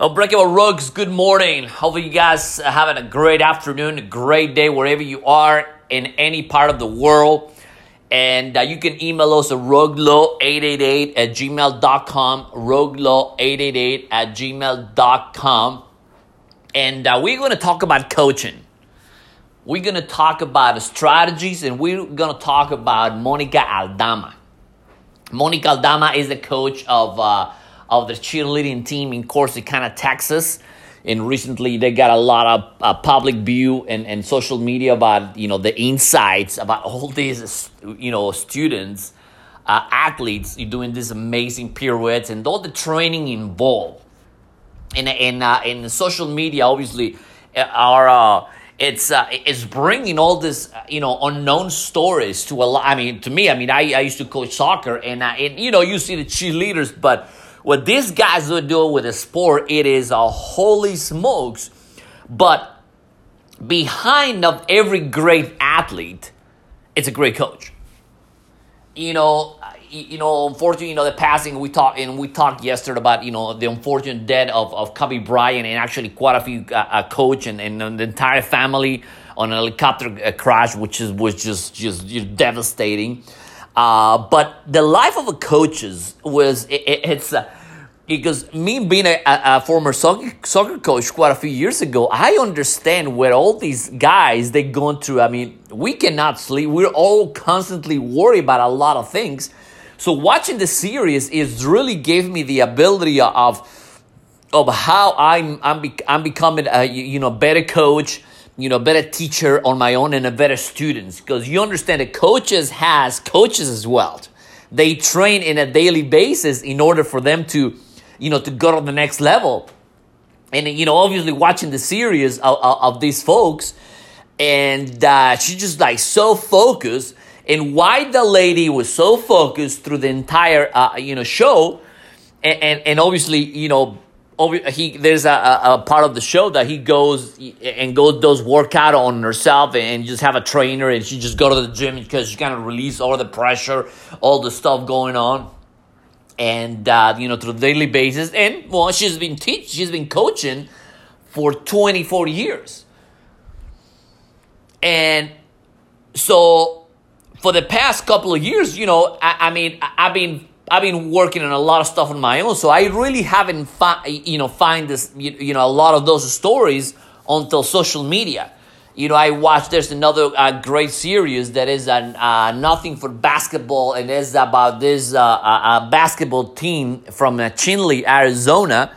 Unbreakable Rogues, good morning. Hopefully, you guys are having a great afternoon, a great day wherever you are in any part of the world. And uh, you can email us at ruglo888 at gmail.com, ruglo888 at gmail.com. And uh, we're going to talk about coaching. We're going to talk about strategies and we're going to talk about Monica Aldama. Monica Aldama is the coach of. Uh, of the cheerleading team in Corsicana, Texas. And recently, they got a lot of uh, public view and, and social media about you know the insights about all these you know students, uh, athletes doing these amazing pirouettes and all the training involved. And and uh, in social media, obviously, uh, are uh, it's uh, it's bringing all this uh, you know unknown stories to a lot. I mean, to me, I mean, I, I used to coach soccer, and, and you know, you see the cheerleaders, but what these guys are doing with the sport, it is a holy smokes. But behind of every great athlete, it's a great coach. You know, you know, unfortunately, you know, the passing we talked and we talked yesterday about you know the unfortunate death of, of Kobe Bryant and actually quite a few uh, uh coach and, and the entire family on a helicopter uh, crash, which is was just just, devastating. Uh, but the life of a coach was it, it's uh, because me being a, a, former soccer, soccer coach quite a few years ago, I understand where all these guys they going through. I mean, we cannot sleep. We're all constantly worried about a lot of things. So watching the series is really gave me the ability of of how I'm I'm, be, I'm becoming a you know better coach you know, better teacher on my own and a better students because you understand that coaches has coaches as well. They train in a daily basis in order for them to, you know, to go to the next level. And you know, obviously watching the series of, of, of these folks, and uh, she's just like so focused. And why the lady was so focused through the entire, uh, you know, show, and, and, and obviously, you know, he there's a, a, part of the show that he goes and goes does workout on herself and just have a trainer and she just go to the gym because she kind of release all the pressure, all the stuff going on, and uh, you know through daily basis. And well, she's been teach, she's been coaching for 24 years, and so for the past couple of years, you know, I, I mean, I, I've been I've been working on a lot of stuff on my own, so I really haven't fi- you know find this you, you know a lot of those stories until social media. You know, I watched. There's another uh, great series that is an, uh, nothing for basketball, and it's about this uh, uh basketball team from uh, Chinle, Arizona,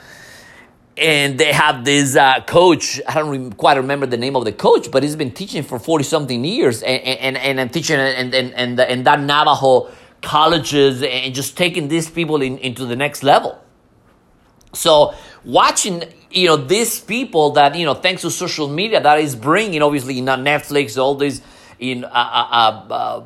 and they have this uh, coach. I don't re- quite remember the name of the coach, but he's been teaching for forty something years, and and and, and teaching and and and, and that Navajo colleges and just taking these people in, into the next level. So watching, you know, these people that, you know, thanks to social media that is bringing, obviously, know, Netflix, all these, in uh, uh, uh, uh,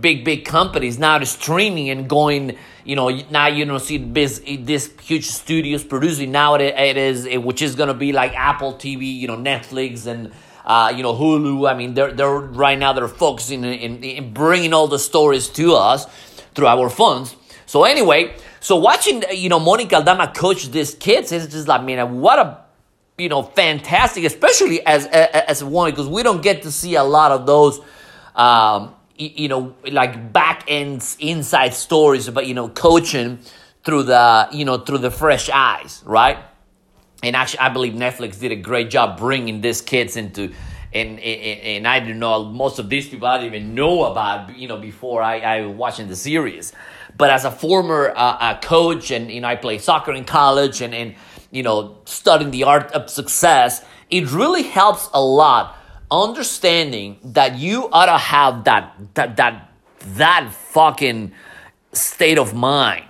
big, big companies now streaming and going, you know, now you don't see this, this huge studios producing. Now it, it is, it, which is going to be like Apple TV, you know, Netflix and, uh, you know, Hulu. I mean, they're, they're right now they're focusing in, in bringing all the stories to us through our phones. So anyway, so watching, you know, Monica Aldama coach these kids is just like, man, what a, you know, fantastic, especially as, as a woman, because we don't get to see a lot of those, um, you know, like back end inside stories about, you know, coaching through the, you know, through the fresh eyes, right? and actually i believe netflix did a great job bringing these kids into and, and, and i didn't know most of these people i didn't even know about you know before i, I was watching the series but as a former uh, uh, coach and you know i played soccer in college and, and you know studying the art of success it really helps a lot understanding that you ought to have that that that that fucking state of mind.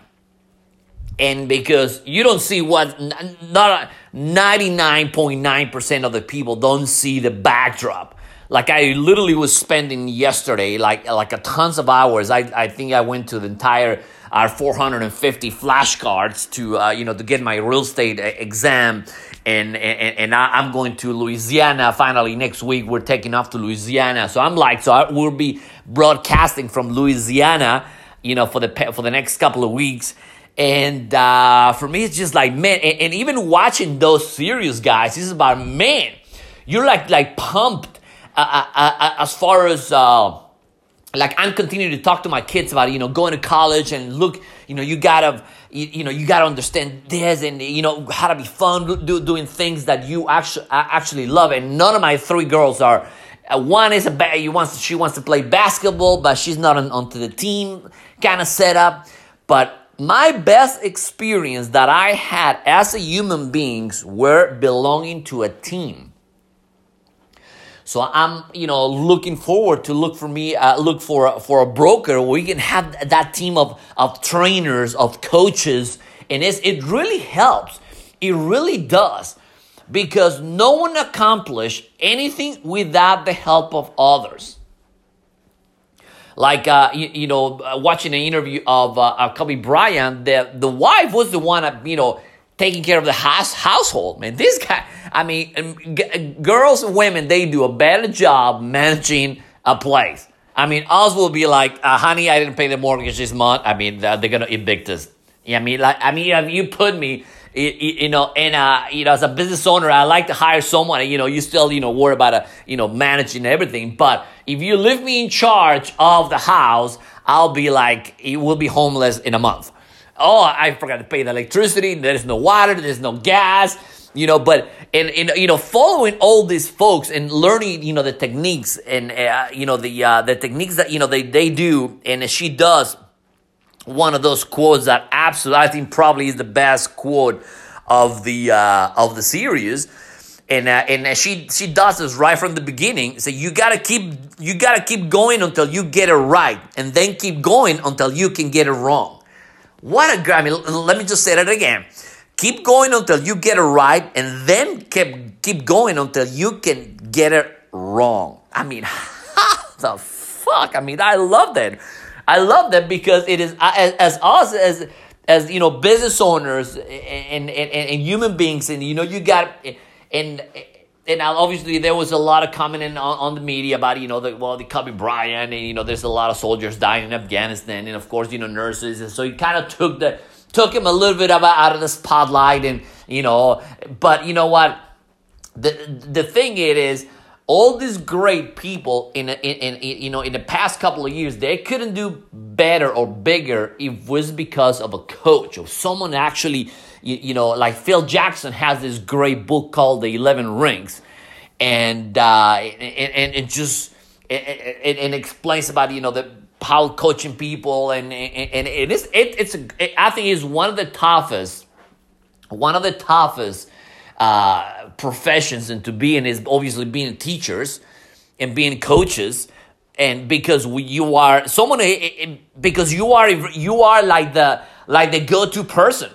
And because you don't see what not 99.9% of the people don't see the backdrop like i literally was spending yesterday like like a tons of hours. I, I think i went to the entire our 450 flashcards to uh, you know to get my real estate exam. And and, and I, am going to louisiana finally next week. We're taking off to louisiana. So i'm like so I, we'll be broadcasting from louisiana you know for the for the next couple of weeks. And uh, for me, it's just like man, and, and even watching those series, guys, this is about man. You're like like pumped uh, uh, uh, uh as far as uh, like I'm continuing to talk to my kids about you know going to college and look you know you gotta you, you know you gotta understand this and you know how to be fun do, doing things that you actually actually love and none of my three girls are one is a ba- wants she wants to play basketball but she's not on, onto the team kind of setup but my best experience that I had as a human beings were belonging to a team. So I'm, you know, looking forward to look for me, uh, look for for a broker where we can have that team of of trainers, of coaches, and it's, it really helps. It really does, because no one accomplished anything without the help of others like uh, you, you, know uh, watching an interview of uh, Kobe Bryant, the the wife was the one you know taking care of the house household. Man, this guy, I mean, g- girls and women, they do a better job managing a place. I mean, us will be like, uh, honey, I didn't pay the mortgage this month. I mean, they're, they're gonna evict us. Yeah, I mean, like, I mean, if you put me you know, and you know, as a business owner, I like to hire someone. You know, you still, you know, worry about, uh, you know, managing everything. But if you leave me in charge of the house, I'll be like, you will be homeless in a month. Oh, I forgot to pay the electricity. There's no water. There's no gas. You know, but and, and you know, following all these folks and learning, you know, the techniques and uh, you know the uh, the techniques that you know they they do and she does one of those quotes that absolutely I think probably is the best quote of the uh, of the series. And, uh, and she she does this right from the beginning. So you gotta keep you gotta keep going until you get it right, and then keep going until you can get it wrong. What a I mean, let me just say that again. Keep going until you get it right, and then keep keep going until you can get it wrong. I mean, the fuck? I mean, I love that. I love that because it is as, as us as as you know business owners and, and, and, human beings and you know you got and and obviously there was a lot of commenting on, on the media about you know the well the Kobe Bryant and you know there's a lot of soldiers dying in Afghanistan and of course you know nurses and so he kind of took the took him a little bit out of the spotlight and you know but you know what? The the thing it is all these great people in, in, in, you know in the past couple of years they couldn't do better or bigger if it was because of a coach or someone actually you, you know like phil jackson has this great book called the 11 rings. And uh, and, and it just it, it, explains about you know the how coaching people and and, it is it, it's it, I think is one of the toughest one of the toughest uh, professions and to being is obviously being teachers and being coaches. And because you are someone because you are you are like the like the go-to person.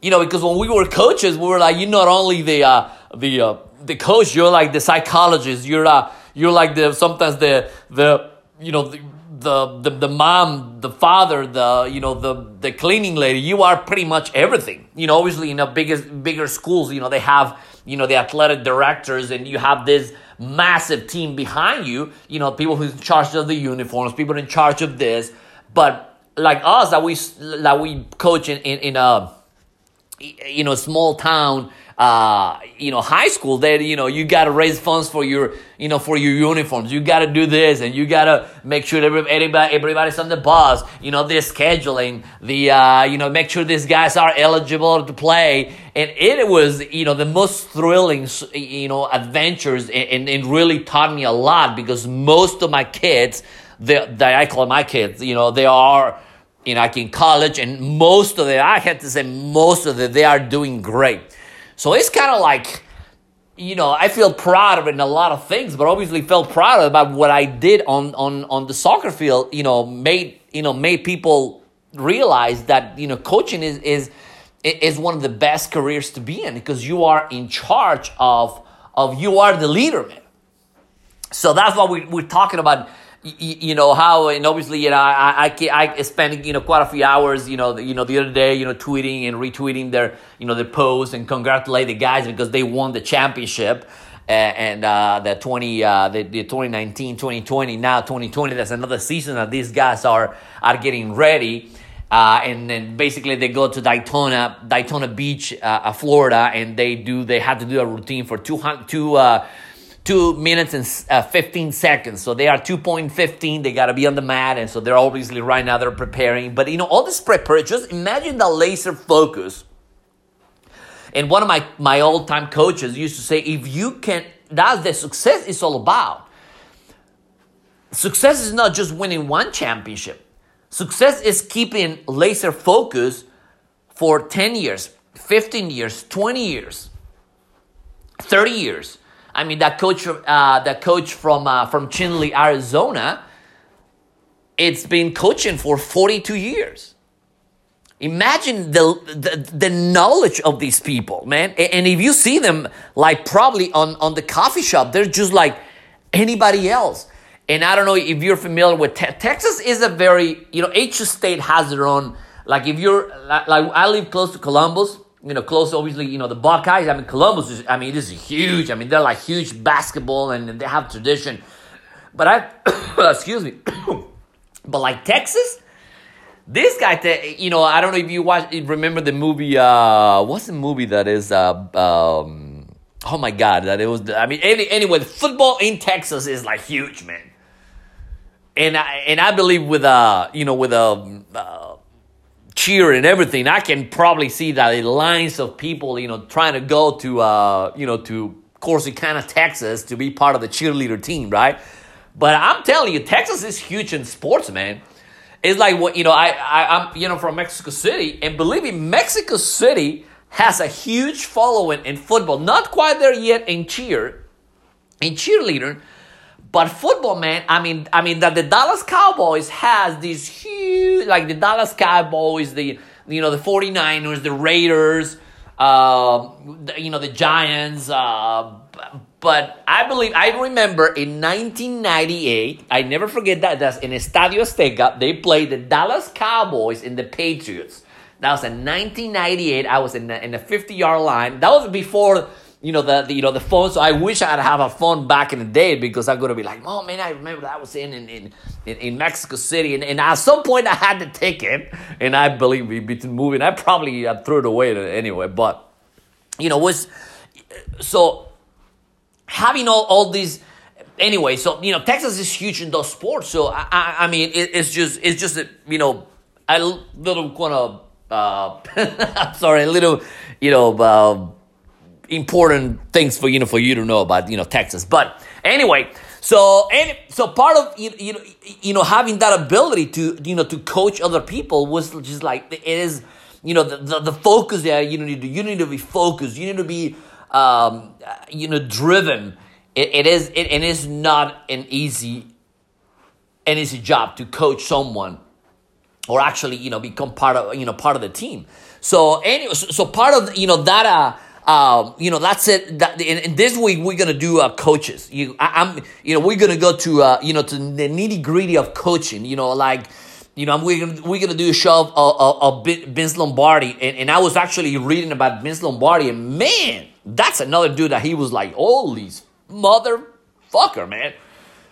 You know because when we were coaches we were like you're not only the uh, the uh, the coach you're like the psychologist. You're uh, you're like the sometimes the the you know the, the, the, the mom, the father, the you know the the cleaning lady. You are pretty much everything. You know, obviously in the biggest bigger schools, you know they have you know the athletic directors, and you have this massive team behind you. You know, people who's in charge of the uniforms, people in charge of this. But like us, that we that we coach in in, in a you know small town uh, you know, high school that, you know, you got to raise funds for your, you know, for your uniforms. You got to do this and you got to make sure that everybody, everybody's on the bus, you know, they're scheduling the, uh, you know, make sure these guys are eligible to play. And it was, you know, the most thrilling, you know, adventures and, and really taught me a lot because most of my kids, that I call my kids, you know, they are, you know, like in college and most of them, I had to say most of them, they are doing great. So it's kind of like, you know, I feel proud of it in a lot of things, but obviously felt proud about what I did on on on the soccer field. You know, made you know made people realize that you know coaching is is is one of the best careers to be in because you are in charge of of you are the leader, man. So that's what we, we're talking about you, know how and obviously you know I, I I spent you know quite a few hours you know the, you know the other day you know tweeting and retweeting their you know their posts and congratulate the guys because they won the championship. And uh, the 20 uh, the, the 2019 2020 now 2020 that's another season that these guys are are getting ready. Uh, and then basically they go to Daytona, Daytona Beach, uh, uh Florida, and they do they have to do a routine for two two uh, two minutes and uh, 15 seconds. So they are 2.15. They got to be on the mat, and so they're obviously right now they're preparing. But you know all this preparation. Just imagine the laser focus. And one of my my old time coaches used to say, if you can, that's the success is all about. Success is not just winning one championship Success is keeping laser focus for 10 years, 15 years, 20 years, 30 years. I mean, that coach, uh, that coach from, uh, from Chinle, Arizona, it's been coaching for 42 years. Imagine the, the, the knowledge of these people, man. And if you see them, like probably on, on the coffee shop, they're just like anybody else. And I don't know if you're familiar with te- Texas is a very, you know, each state has their own, like if you're, like, like I live close to Columbus, you know, close obviously, you know, the Buckeyes. I mean, Columbus is, I mean, this is huge. I mean, they're like huge basketball and they have tradition. But I, excuse me, but like Texas, this guy, te- you know, I don't know if you watch, remember the movie, uh, what's the movie that is, uh, um, oh my God, that it was, I mean, any, anyway, football in Texas is like huge, man and I, and I believe with a you know with a uh, cheer and everything, I can probably see that the lines of people you know trying to go to uh, you know to Corsicana, Texas, to be part of the cheerleader team, right? But I'm telling you, Texas is huge in sports, man. It's like what you know. I, I I'm you know from Mexico City, and believe me, Mexico City has a huge following in football. Not quite there yet in cheer, in cheerleader but football, man, I mean, I mean that the Dallas Cowboys has these huge, like the Dallas Cowboys, the you know the 49ers, the Raiders, uh, the, you know the Giants. Uh, but I believe I remember in 1998, I never forget that. That's in Estadio Azteca. They played the Dallas Cowboys and the Patriots. That was in 1998. I was in the, in the 50 yard line. That was before you know the, the, you know the phone. So I wish I'd have a phone back in the day because I'm gonna be like, oh man, I remember that I was in in, in, in Mexico City, and, and at some point I had the ticket, and I believe we between moving, I probably uh, threw it away anyway. But you know was so having all all these anyway. So you know Texas is huge in those sports. So I I, I mean it, it's just it's just a, you know a little kind of uh, I'm sorry a little you know. Uh, important things for you know for you to know about you know Texas. But anyway, so and so part of you, you know you know having that ability to you know to coach other people was just like it is you know the, the, the focus there you need to you need to be focused. You need to be um, you know driven. It, it is it, it is not an easy an easy job to coach someone or actually you know become part of you know part of the team. So anyway so, so part of you know that uh um, you know, that's it. That, and, and, this week we're gonna do uh, coaches. You, I, am you know, we're gonna go to, uh, you know, to the nitty gritty of coaching. You know, like, you know, we're gonna we're gonna do a show of, of, of Vince Lombardi, and, and I was actually reading about Vince Lombardi, and man, that's another dude that he was like, holy motherfucker, man.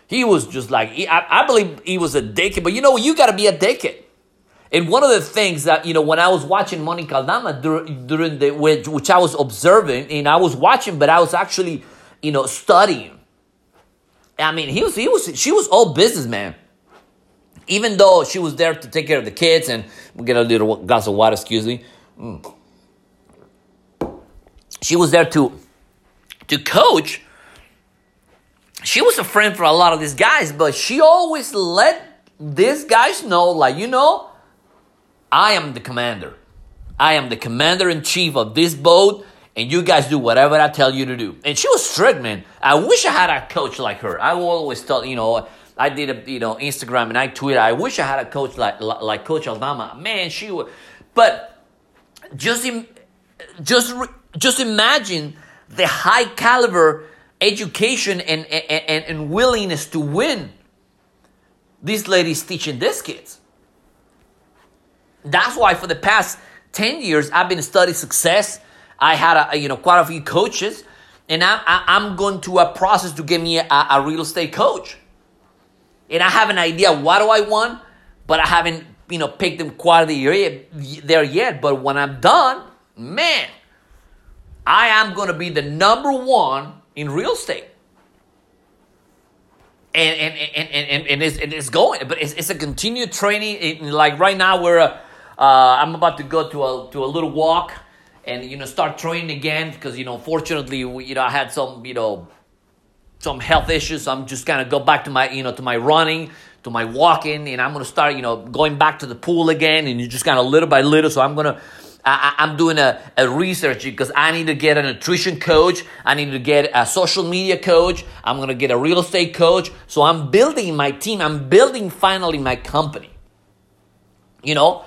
He was just like, I, I believe he was a dickhead, but you know, you gotta be a dickhead. And one of the things that, you know, when I was watching Monica Aldama during, during the, which, which I was observing, and I was watching, but I was actually, you know, studying. I mean, he was, he was, she was all businessman. Even though she was there to take care of the kids, and we get a little glass of water, excuse me. Mm. She was there to, to coach. She was a friend for a lot of these guys, but she always let these guys know, like, you know, I am the commander. I am the commander in chief of this boat, and you guys do whatever I tell you to do. And she was strict, man. I wish I had a coach like her. I always thought, you know, I did a you know Instagram and I tweeted. I wish I had a coach like like Coach Aldama. Man, she would. But just just just imagine the high caliber education and, and, and willingness to win these ladies teaching these kids. That's why for the past 10 years, I've been studying success. I had, a, you know, quite a few coaches, and I, am going through a process to get me a, a real estate coach. And I have an idea what do I want, but I haven't you know picked them quite there yet. But when I'm done, man, I am gonna be the number one in real estate. And and and and, and, it's, it's going, but it's, it's a continued training. like right now, we're Uh, I'm about to go to a to a little walk and you know start training again because you know fortunately we, you know I had some you know some health issues. So I'm just gonna go back to my you know to my running, to my walking, and I'm gonna start you know going back to the pool again, and you just kind of little by little. So I'm gonna. I, am doing a, a research because I need to get a nutrition coach. I need to get a social media coach. I'm going to get a real estate coach. So I'm building my team. I'm building finally my company. You know,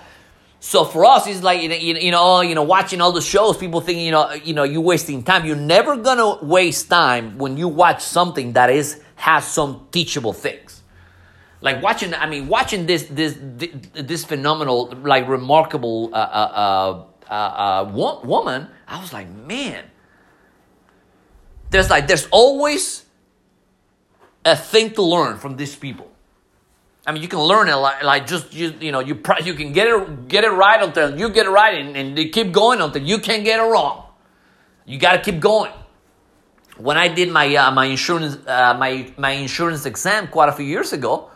so for us, it's like you know, you know, watching all the shows. People think you know, you know, you're wasting time. You're never gonna waste time when you watch something that is has some teachable things. Like watching, I mean, watching this this this phenomenal, like remarkable uh, uh, uh, uh, uh woman. I was like, man, there's like there's always a thing to learn from these people. I mean, you can learn it like, like just you, you know you you can get it get it right until you get it right, and, and you keep going until you can't get it wrong. You got to keep going. When I did my uh, my insurance uh, my my insurance exam quite a few years ago,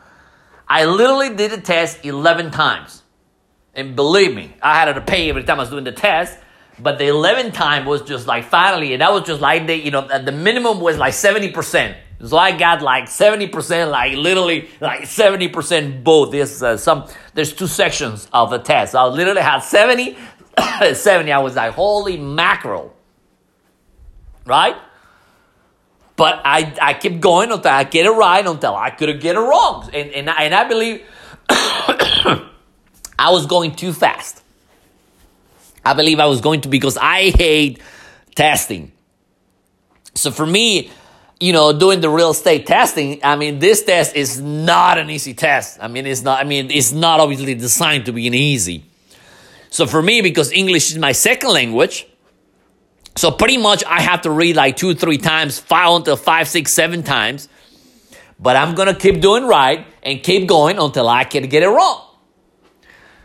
I literally did the test eleven times, and believe me, I had to pay every time I was doing the test. But the 11th time was just like finally, and that was just like the you know the minimum was like 70 percent. So I got like 70%, like literally like 70% both. There's uh, some, there's two sections of the test. I literally had 70, 70. I was like, holy mackerel. Right? But I, I kept going until I get it right, until I couldn't get it wrong. And, and, and I believe I was going too fast. I believe I was going to because I hate testing. So for me, you know, doing the real estate testing, I mean, this test is not an easy test. I mean, it's not, I mean, it's not obviously designed to be an easy. So for me, because English is my second language, so pretty much I have to read like two, three times, five until five, six, seven times. But I'm gonna keep doing right and keep going until I can get it wrong.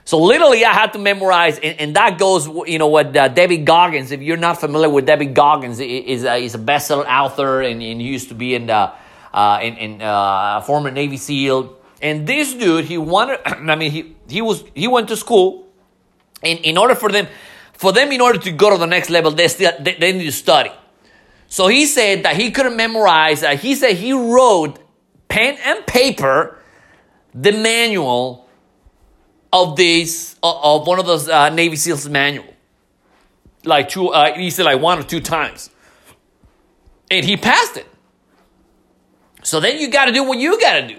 So literally, I had to memorize, and, and that goes, you know, what uh, David Goggins. If you're not familiar with David Goggins, is a, he's a bestseller author, and, and he used to be in the uh, in, in uh, former Navy SEAL. And this dude, he wanted. I mean, he he was he went to school, and in order for them, for them, in order to go to the next level, they still they, they need to study. So he said that he couldn't memorize. Uh, he said he wrote pen and paper the manual of this of one of those uh, Navy SEALs manual, like two, uh, he said like one or two times, and he passed it. So then you got to do what you got to do.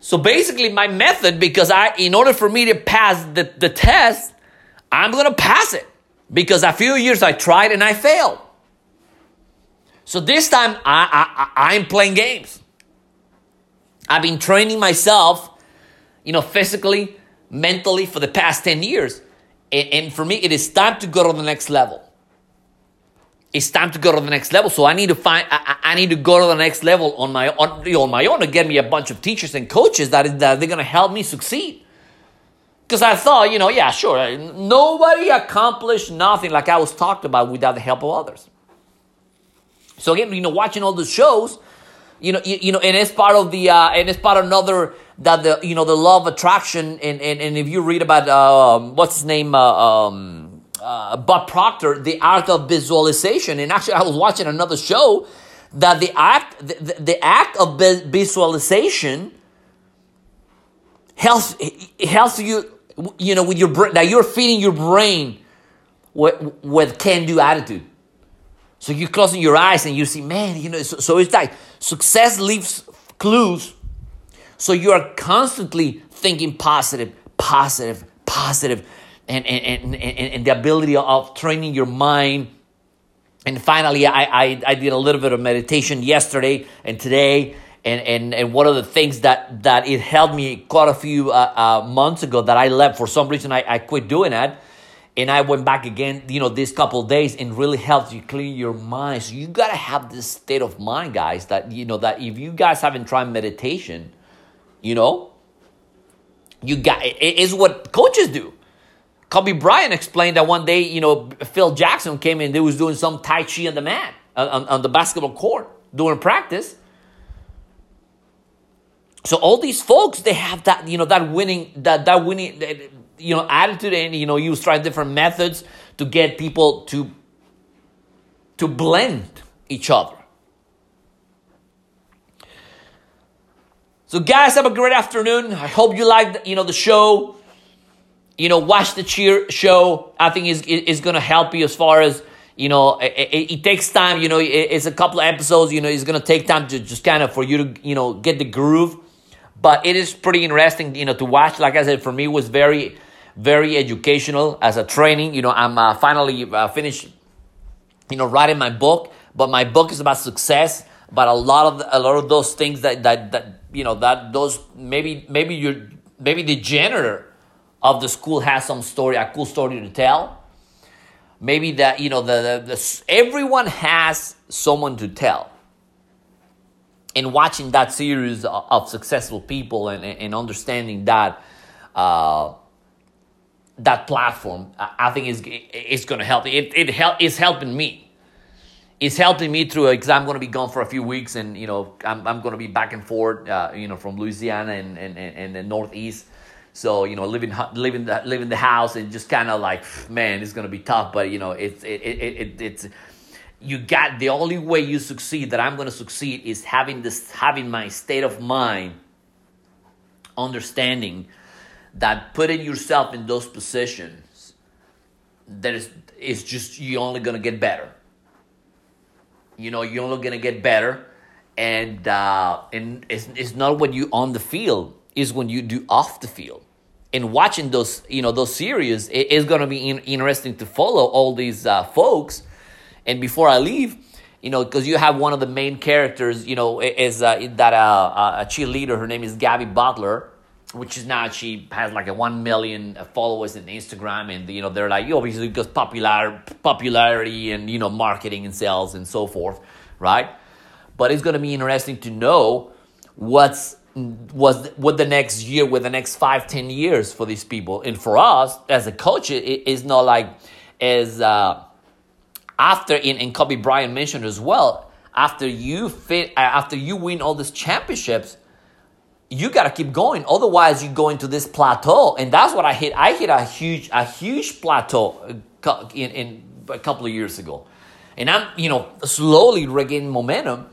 So basically, my method, because I, in order for me to pass the, the test, I'm gonna pass it because a few years I tried and I failed. So this time I, I, I'm playing games. I've been training myself you know, physically, mentally for the past 10 years. And, and for me, it is time to go to the next level. It's time to go to the next level. So I need to find, I, I need to go to the next level on my, on, on my own to get me a bunch of teachers and coaches that, that they're going to help me succeed. Because I thought, you know, yeah, sure, nobody accomplished nothing like I was talked about without the help of others. So again, you know, watching all the shows, you know, you, you know, and it's part of the, uh, and it's part of another that the you know the law of attraction and and, and if you read about um, what's his name uh, um, uh, Bob Proctor, the art of visualization, and actually I was watching another show that the act the, the act of visualization helps helps you you know with your brain that you're feeding your brain with with can do attitude. So you're closing your eyes and you see, man, you know. So, so it's like success leaves clues so you are constantly thinking positive, positive, positive, and, and, and, and, the ability of training your mind. And finally, I, I, I did a little bit of meditation yesterday and today. And, and, and one of the things that, that it helped me quite a few uh, uh, months ago that I left for some reason I, I quit doing that and I went back again, you know, this couple days and really helps you clear your mind. So you gotta have this state of mind, guys, that you know that if you guys haven't tried meditation, you know, You got it is what coaches do. Kobe Bryant explained that one day, you know, Phil Jackson came in, they was doing some Tai Chi on the mat, on, on the basketball court, during practice. So all these folks, they have that, you know, that winning, that that winning, you know, attitude, and you know, use try different methods to get people to to blend each other. So, guys, have a great afternoon. I hope you liked, you know, the show. You know, watch the cheer show. I think is is going to help you as far as you know. It, it, it takes time. You know, it, it's a couple of episodes. You know, it's going to take time to just kind of for you to you know get the groove. But it is pretty interesting, you know, to watch. Like I said, for me, was very very educational as a training. You know, I'm uh, finally uh, finished, you know, writing my book. But my book is about success. But a lot of a lot of those things that that that you know that those maybe maybe you're maybe the janitor of the school has some story a cool story to tell. Maybe that you know the, the, the everyone has someone to tell. And watching that series of, of successful people and, and understanding that uh, that platform i think is is going to help. It it help is helping me it's helping me through because I'm going to be gone for a few weeks, and you know I'm, I'm going to be back and forth, uh, you know, from Louisiana and and, and the Northeast. So you know, living living the living the house and just kind of like, man, it's going to be tough. But you know, it's it, it, it it's you got the only way you succeed that I'm going to succeed is having this having my state of mind, understanding that putting yourself in those positions, that is is just you're only going to get better you know you're only gonna get better. And uh, and it's, it's not when you on the field is when you do off the field. And watching those you know those series it is gonna be in, interesting to follow all these uh, folks. And before i leave you know because you have one of the main characters you know is uh, that uh, a cheerleader. Her name is Gabi Butler which is now she has like a one million followers in Instagram, and you know they're like obviously because popular popularity and you know marketing and sales and so forth, right? But it's going to be interesting to know what's was what the next year, with the next five, ten years for these people, and for us as a coach, it is not like as uh, after in and Kobe Bryant mentioned as well. After you fit, after you win all these championships, you got to keep going. Otherwise you go into this plateau. And that's what i hit. I hit a huge a huge plateau uh, in, in a couple of years ago. And i'm you know slowly regaining momentum.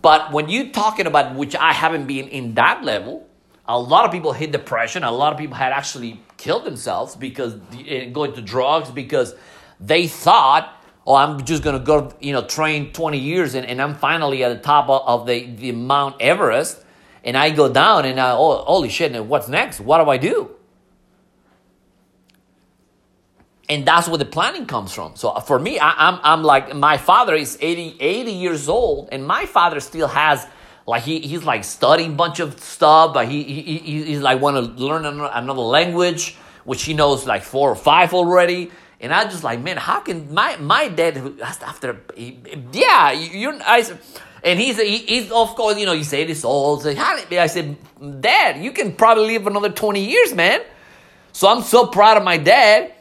But when you're talking about which i haven't been in that level a lot of people hit depression. A lot of people had actually killed themselves because uh, going to drugs because they thought oh i'm just going to go you know train 20 years and, and i'm finally at the top of the, the mount everest and I go down and I, oh, holy shit, and what's next? What do I do? And that's where the planning comes from. So uh, for me, I, am I'm, I'm like, my father is 80, 80 years old, and my father still has, like, he, he's like studying a bunch of stuff, but he, he, he's like, want to learn another language, which he knows like four or five already. And I just like, man, how can my, my dad, after, yeah, you're, I and he's, he, he's of course, you know, you say this all. So I said, Dad, you can probably live another 20 years, man. So I'm so proud of my dad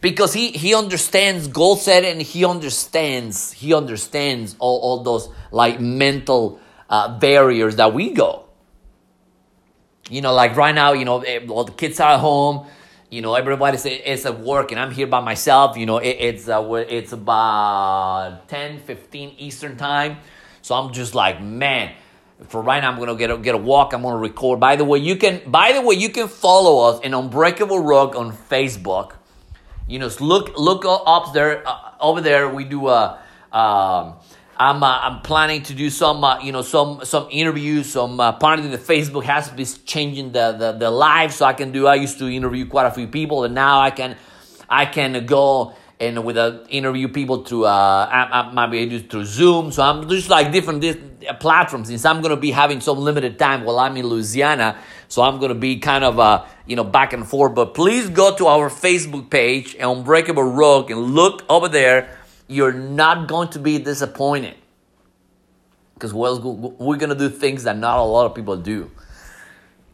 because he, he understands goal setting and he understands, he understands all, all those like mental uh, barriers that we go. You know, like right now, you know, eh, all the kids are at home you know everybody's is at work and i'm here by myself you know it, it's uh, it's about 10 15 eastern time so I'm just like, man, for right now, I'm gonna get a, get a walk. I'm gonna record. By the way, you can by the way you can follow us in Unbreakable Rogue on Facebook. You know, look look up there uh, over there. We do a. Um, I'm uh, I'm planning to do some uh, you know some some interviews. Some uh, apparently the Facebook has to be changing the, the the live so I can do. I used to interview quite a few people, and now I can I can go and with uh, interview people through uh, i might do maybe through Zoom. So I'm just like different uh, platforms. Since I'm gonna be having some limited time while I'm in Louisiana, so I'm gonna be kind of uh, you know back and forth. But please go to our Facebook page, Unbreakable Rogue, and look over there. You're not going to be disappointed because we're gonna do things that not a lot of people do.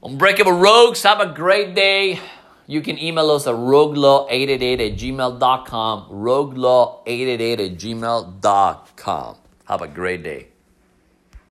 Unbreakable Rogues, have a great day. You can email us at roguelaw888 at gmail.com. Roguelaw888 at gmail.com. Have a great day.